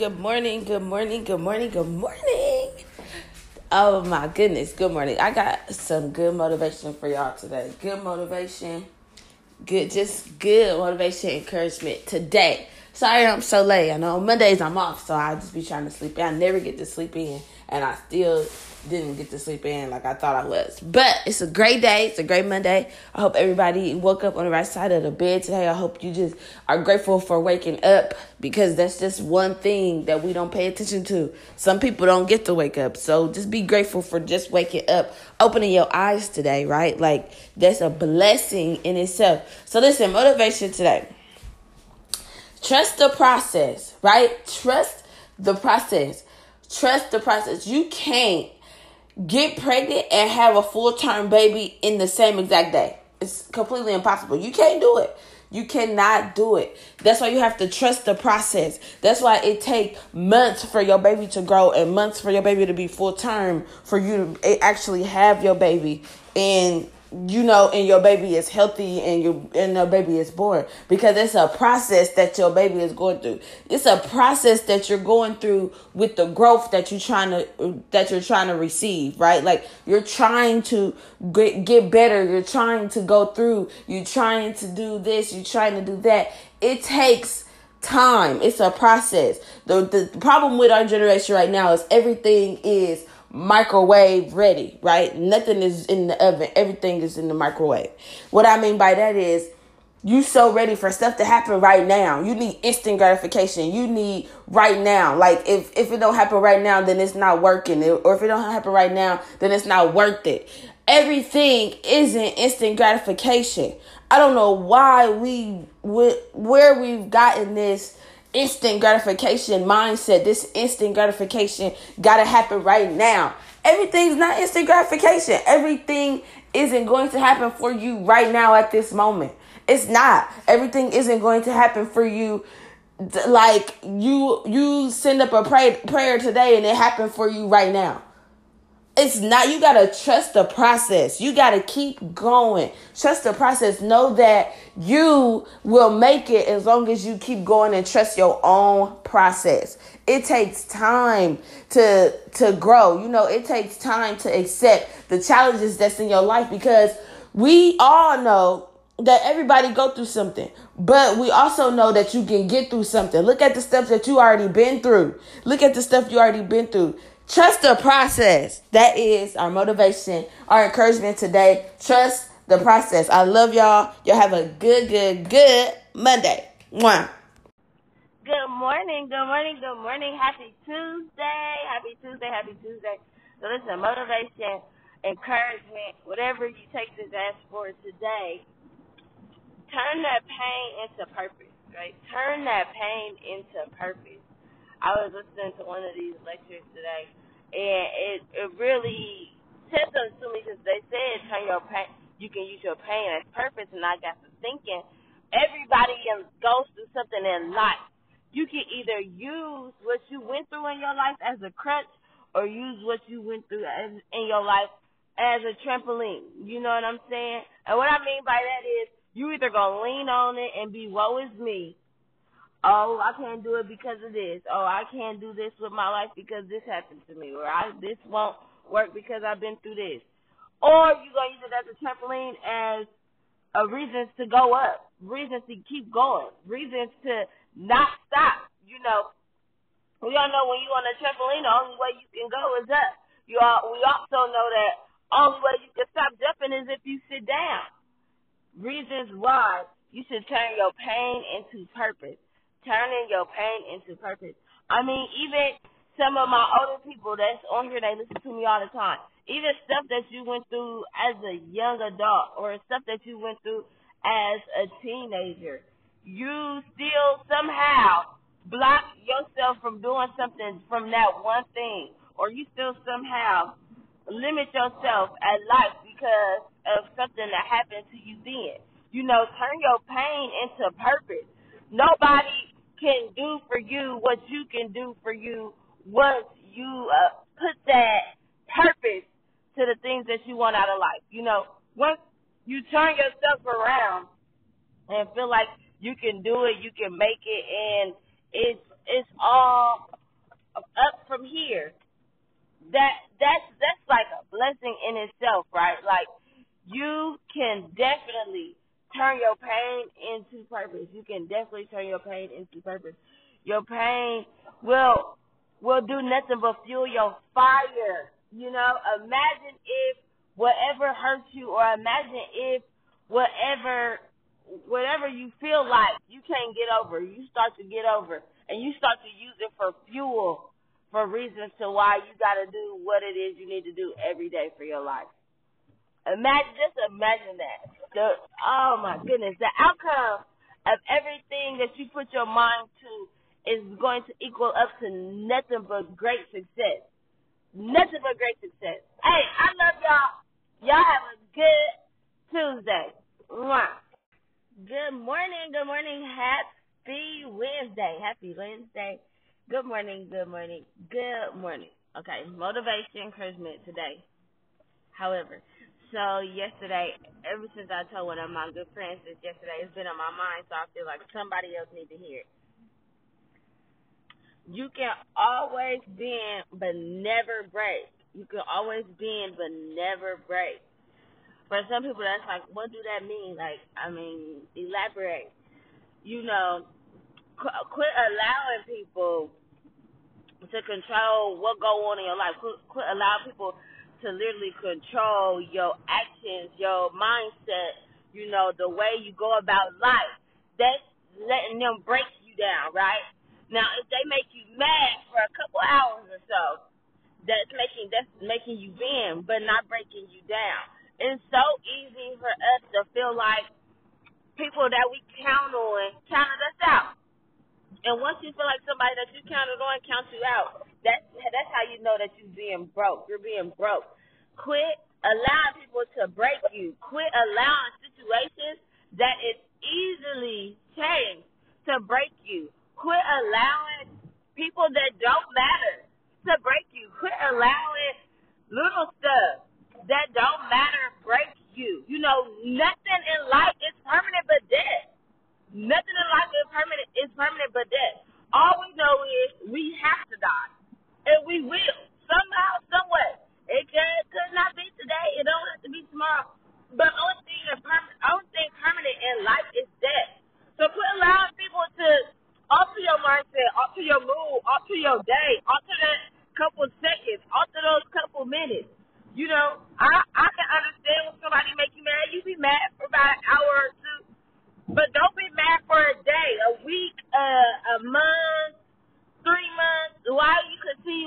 good morning, good morning, good morning, good morning. Oh my goodness, good morning. I got some good motivation for y'all today. Good motivation, good, just good motivation, encouragement today. Sorry I'm so late. I know Mondays I'm off, so I just be trying to sleep. I never get to sleep in, and I still didn't get to sleep in like I thought I was. But it's a great day. It's a great Monday. I hope everybody woke up on the right side of the bed today. I hope you just are grateful for waking up because that's just one thing that we don't pay attention to. Some people don't get to wake up. So just be grateful for just waking up, opening your eyes today, right? Like that's a blessing in itself. So listen, motivation today. Trust the process, right? Trust the process. Trust the process. You can't get pregnant and have a full term baby in the same exact day. It's completely impossible. You can't do it. You cannot do it. That's why you have to trust the process. That's why it takes months for your baby to grow and months for your baby to be full term for you to actually have your baby. And you know, and your baby is healthy and your and your baby is born because it's a process that your baby is going through. It's a process that you're going through with the growth that you're trying to that you're trying to receive, right? Like you're trying to get, get better, you're trying to go through, you're trying to do this, you're trying to do that. It takes time. It's a process. The the problem with our generation right now is everything is microwave ready, right? Nothing is in the oven. Everything is in the microwave. What I mean by that is you so ready for stuff to happen right now. You need instant gratification. You need right now. Like if if it don't happen right now, then it's not working. Or if it don't happen right now, then it's not worth it. Everything isn't instant gratification. I don't know why we where we've gotten this instant gratification mindset, this instant gratification gotta happen right now. Everything's not instant gratification. Everything isn't going to happen for you right now at this moment. It's not. Everything isn't going to happen for you like you you send up a pray, prayer today and it happened for you right now it's not you gotta trust the process. You gotta keep going. Trust the process. Know that you will make it as long as you keep going and trust your own process. It takes time to to grow. You know it takes time to accept the challenges that's in your life because we all know that everybody go through something but we also know that you can get through something. Look at the stuff that you already been through. Look at the stuff you already been through Trust the process. That is our motivation, our encouragement today. Trust the process. I love y'all. Y'all have a good, good, good Monday. Mwah. Good morning, good morning, good morning. Happy Tuesday. Happy Tuesday, happy Tuesday. So listen, motivation, encouragement, whatever you take this as for today, turn that pain into purpose, right? Turn that pain into purpose. I was listening to one of these lectures today, and it it really said something to me because they said turn your pain, you can use your pain as purpose, and I got to thinking, everybody goes through something in life. You can either use what you went through in your life as a crutch, or use what you went through as, in your life as a trampoline. You know what I'm saying? And what I mean by that is you either gonna lean on it and be woe is me, oh, I can't do it because of this. Oh, I can't do this with my life because this happened to me. Or I this won't work because I've been through this. Or you're gonna use it as a trampoline as a reasons to go up, reasons to keep going, reasons to not stop. You know, we all know when you're on a trampoline, the only way you can go is up. You all, we also know that only way you can stop jumping is if you sit down. Reasons why you should turn your pain into purpose turning your pain into purpose. I mean, even some of my older people that's on here, they listen to me all the time. Even stuff that you went through as a young adult or stuff that you went through as a teenager, you still somehow block yourself from doing something from that one thing, or you still somehow limit yourself at life because of something that happened to you then. You know, turn your pain into purpose. Nobody can do for you what you can do for you once you uh, put that purpose to the things that you want out of life. You know, once you turn yourself around and feel like you can do it, you can make it, and it's it's all fire, that that's that's like a blessing in itself, right? Like you can definitely turn your pain into purpose. You can definitely turn your pain into purpose. Your pain will will do nothing but fuel your fire. You know, imagine if whatever hurts you, or imagine if whatever whatever you feel like you can't get over, you start to get over, and you start to use it for fuel for reasons to why you got to do what it is you need to do every day for your life. Imagine, just imagine that. The oh my goodness, the outcome of everything that you put your mind to is going to equal up to nothing but great success. Nothing but great success. Hey, I love y'all. Y'all have a good Tuesday. Mwah. Good morning. Good morning. Happy Wednesday. Happy Wednesday. Good morning. Good morning. Good morning. Okay, motivation, encouragement today. However, so yesterday, ever since I told one of my good friends this yesterday, it's been on my mind, so I feel like somebody else needs to hear it. You can always bend but never break. You can always bend but never break. For some people, that's like, what do that mean? Like, I mean, elaborate. You know, qu- quit allowing people to control what go on in your life. Quit, quit allowing people to literally control your actions, your mindset. You know, the way you go about life. That's letting them break you down, right? Now, if they make you mad for a couple hours or so, that's making that's making you bend, but not breaking you down it's so easy for us to feel like people that we count on counted us out. And once you feel like somebody that you counted on counts you out, that's that's how you know that you're being broke. You're being broke. Quit allowing people to break you. Quit allowing situations that is easily changed to break you. Quit allowing people that don't matter to break you. Quit allowing little stuff that don't matter break you. You know, nothing in life is permanent but death. Nothing in life is permanent is permanent but death. We have to die. And we will. Somehow, someway. It could, could not be today. It don't have to be tomorrow. But only thing is permanent only thing permanent in life is death. So quit allowing people to alter your mindset, alter your mood, alter your day, alter that couple seconds, alter those couple minutes. You know, I I can understand when somebody make you mad. You be mad for about an hour or two, but don't be mad for a day, a week, uh, a month, three months. Why are you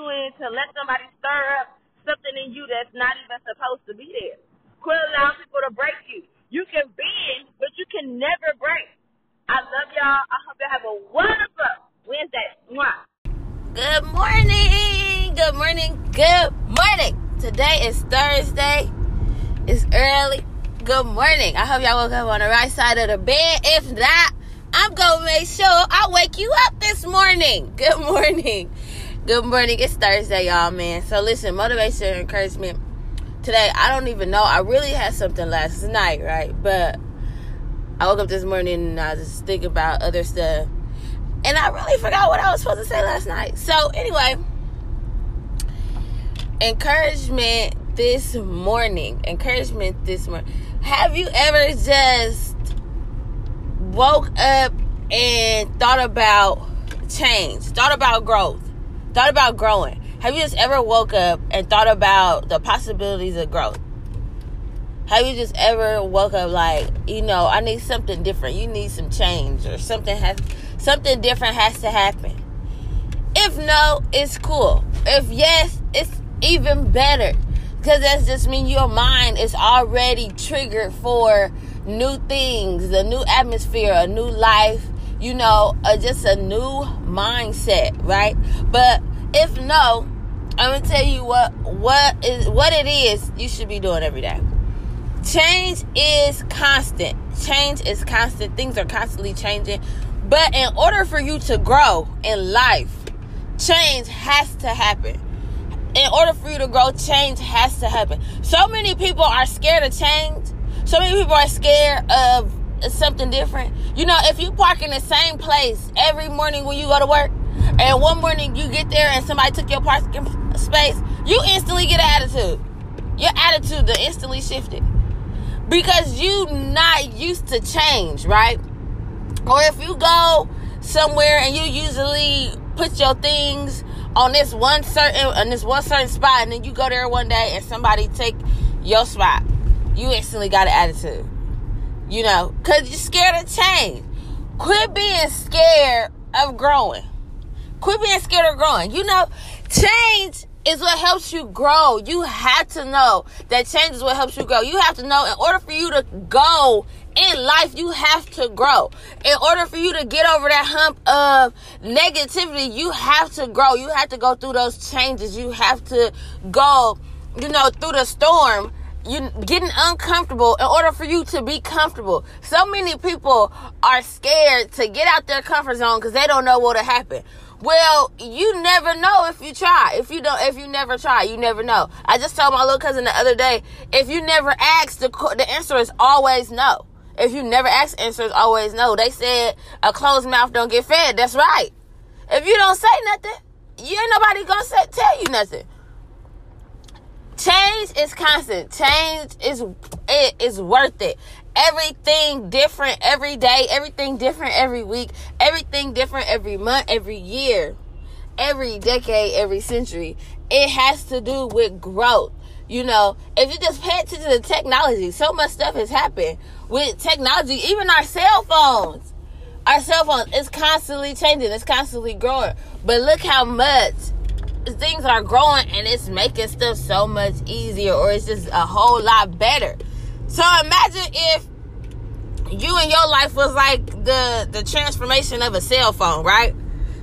to let somebody stir up something in you that's not even supposed to be there? Quit allowing people to break you. You can bend, but you can never break. I love y'all. I hope y'all have a wonderful Wednesday. Mwah. Good morning. Good morning. Good morning. Today is Thursday. It's early. Good morning. I hope y'all woke up on the right side of the bed. If not, I'm gonna make sure I wake you up this morning. Good morning. Good morning. It's Thursday, y'all, man. So listen, motivation, and encouragement. Today, I don't even know. I really had something last night, right? But I woke up this morning and I just think about other stuff. And I really forgot what I was supposed to say last night. So anyway, encouragement this morning. Encouragement this morning. Have you ever just woke up and thought about change, thought about growth, thought about growing? Have you just ever woke up and thought about the possibilities of growth? Have you just ever woke up like, you know, I need something different. You need some change or something has something different has to happen. If no, it's cool. If yes, it's even better. Because that's just mean your mind is already triggered for new things, a new atmosphere, a new life, you know, uh, just a new mindset, right? But if no, I'm gonna tell you what what is what it is you should be doing every day. Change is constant. Change is constant. Things are constantly changing. But in order for you to grow in life, change has to happen in order for you to grow, change has to happen. So many people are scared of change. So many people are scared of something different. You know, if you park in the same place every morning when you go to work, and one morning you get there and somebody took your parking space, you instantly get an attitude. Your attitude the instantly shifted because you not used to change, right? Or if you go somewhere and you usually put your things on this one certain on this one certain spot and then you go there one day and somebody take your spot you instantly got an attitude you know because you're scared of change. Quit being scared of growing. Quit being scared of growing. You know change is what helps you grow. You have to know that change is what helps you grow. You have to know in order for you to go in life you have to grow. In order for you to get over that hump of negativity you have to grow. You have to go through those changes. You have to go you know through the storm you getting uncomfortable in order for you to be comfortable so many people are scared to get out their comfort zone because they don't know what'll happen well, you never know if you try. If you don't, if you never try, you never know. I just told my little cousin the other day, if you never ask, the the answer is always no. If you never ask, answers always no. They said a closed mouth don't get fed. That's right. If you don't say nothing, you ain't nobody gonna say, tell you nothing. Change is constant. Change is it is worth it. Everything different every day. Everything different every week. Everything different every month, every year, every decade, every century. It has to do with growth. You know, if you just pay attention to technology, so much stuff has happened with technology, even our cell phones. Our cell phones is constantly changing, it's constantly growing. But look how much things are growing and it's making stuff so much easier or it's just a whole lot better. So imagine if you and your life was like the the transformation of a cell phone, right?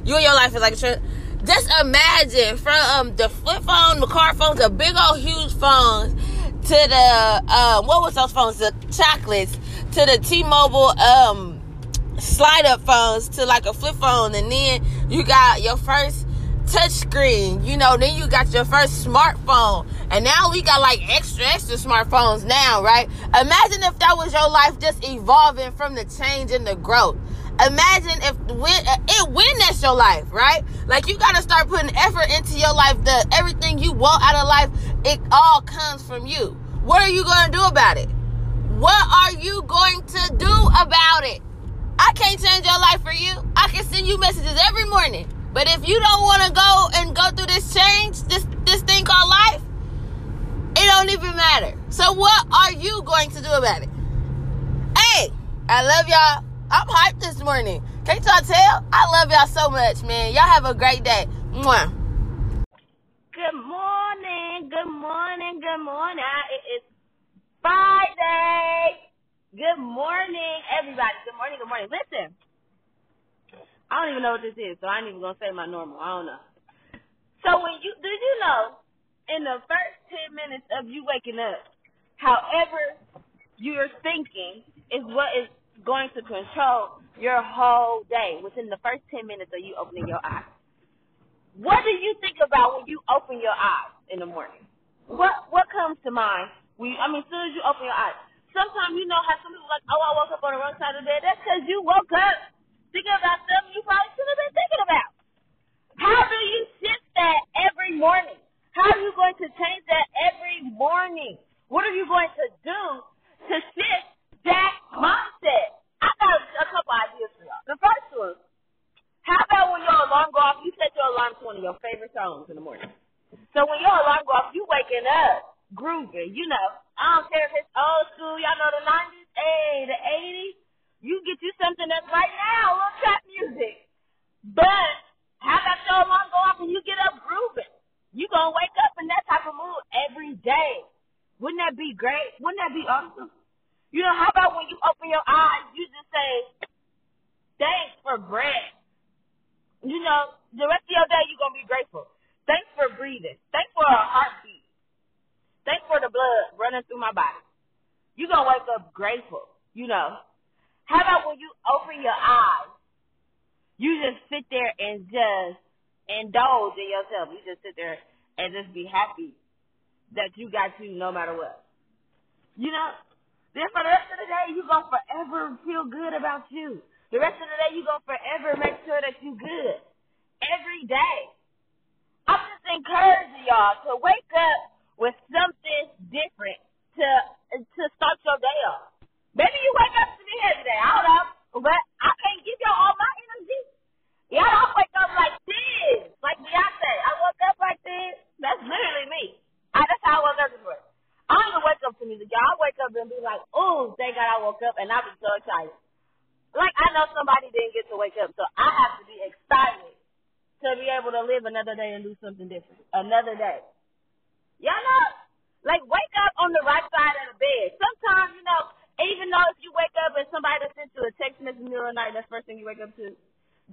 You and your life is like tra- just imagine from um, the flip phone, the car phones, the big old huge phones, to the um, what was those phones? The chocolates, to the T-Mobile um, slide up phones, to like a flip phone, and then you got your first touch screen. You know, then you got your first smartphone, and now we got like extra extra smartphones now, right? Imagine if that was your life just evolving from the change and the growth. Imagine if when it when that's your life, right? Like you gotta start putting effort into your life. The everything you want out of life, it all comes from you. What are you gonna do about it? What are you going to do about it? I can't change your life for you. I can send you messages every morning. But if you don't want to go and go through this change, this this thing called life, it don't even matter. So what are you going to do about it? Hey, I love y'all. I'm hyped this morning. Can't y'all tell? I love y'all so much, man. Y'all have a great day. Mwah. Good morning, good morning, good morning. It is Friday. Good morning, everybody. Good morning, good morning. Listen, I don't even know what this is, so I ain't even gonna say my normal. I don't know. So when you did you know in the first ten minutes of you waking up, however you're thinking is what is going to control your whole day within the first 10 minutes of you opening your eyes. What do you think about when you open your eyes in the morning? What what comes to mind? You, I mean, as soon as you open your eyes. Sometimes you know how some people like, oh, I woke up on the wrong side of the bed. That's because you woke up thinking about stuff you probably shouldn't have been thinking about. How do you shift that every morning? How are you going to change that every morning? What are you going to do to shift that mindset? I got a couple ideas for y'all. The first one, how about when your alarm go off, you set your alarm to one of your favorite songs in the morning. So when your alarm go off, you waking up grooving, you know. I don't care if it's old school, y'all know the 90s, hey, the 80s. You get you something that's right now, a little trap music. But how about your alarm go off and you get up grooving? You gonna wake up in that type of mood every day. Wouldn't that be great? Wouldn't that be awesome? You know, how about when you open your eyes, you just say, thanks for breath. You know, the rest of your day you're gonna be grateful. Thanks for breathing. Thanks for a heartbeat. Thanks for the blood running through my body. You're gonna wake up grateful, you know. How about when you open your eyes, you just sit there and just indulge in yourself. You just sit there and just be happy that you got you no matter what. You know? Then for the rest of the day, you're going to forever feel good about you. The rest of the day, going to forever make sure that you're good. every day. I'm just encouraging y'all to wake up with something different to to start your day off. Maybe you wake up to be here today. I don't know, but I can't give y'all all my energy. Y'all don't wake up like this, like Beyonce. I woke up like this. That's literally me. I, that's how I up this morning. I don't even wake up to music, y'all. I wake up and be like, "Oh, thank God I woke up," and I be so excited. Like I know somebody didn't get to wake up, so I have to be excited to be able to live another day and do something different. Another day. Y'all know? Like wake up on the right side of the bed. Sometimes, you know, even though if you wake up and somebody sends you a text message in the middle of the night, that's the first thing you wake up to.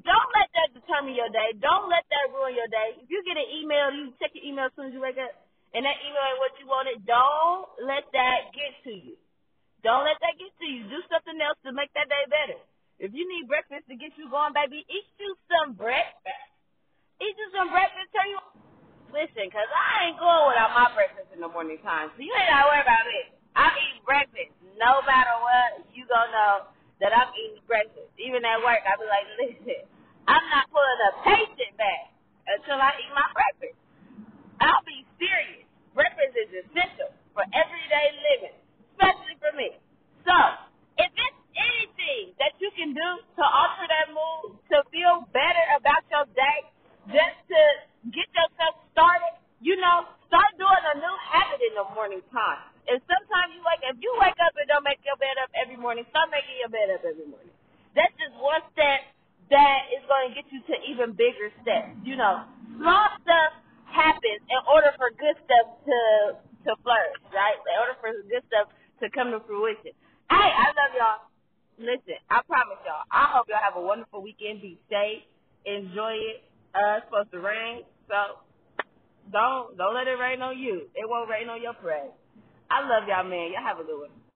Don't let that determine your day. Don't let that ruin your day. If you get an email, you check your email as soon as you wake up, and that email ain't what you wanted, don't let that get to you. Don't let that get to you. Do something else to make that day better. If you need breakfast to get you going, baby, eat you some breakfast. Eat you some breakfast. Tell you, listen, cause I ain't going without my breakfast in the morning time. So you ain't gotta worry about it. I'm eating breakfast. No matter what, you gonna know that I'm eating breakfast. Even at work, I'll be like, listen, I'm not pulling a patient back until I eat my breakfast. I'll be serious. Breakfast is essential for everyday living, me. So, if it's anything that you can do to alter that mood, to feel better about your day, just to get yourself started, you know, start doing a new habit in the morning time. And sometimes you wake, if you wake up and don't make your bed up every morning, start making your bed up every morning. That's just one step that is going to get you to even bigger steps. You know, small stuff happens in order for good stuff to to flourish, right? In order for good stuff to come to fruition. Hey, I love y'all. Listen, I promise y'all. I hope y'all have a wonderful weekend. Be safe. Enjoy it. Uh, it's supposed to rain, so don't don't let it rain on you. It won't rain on your parade. I love y'all, man. Y'all have a good one.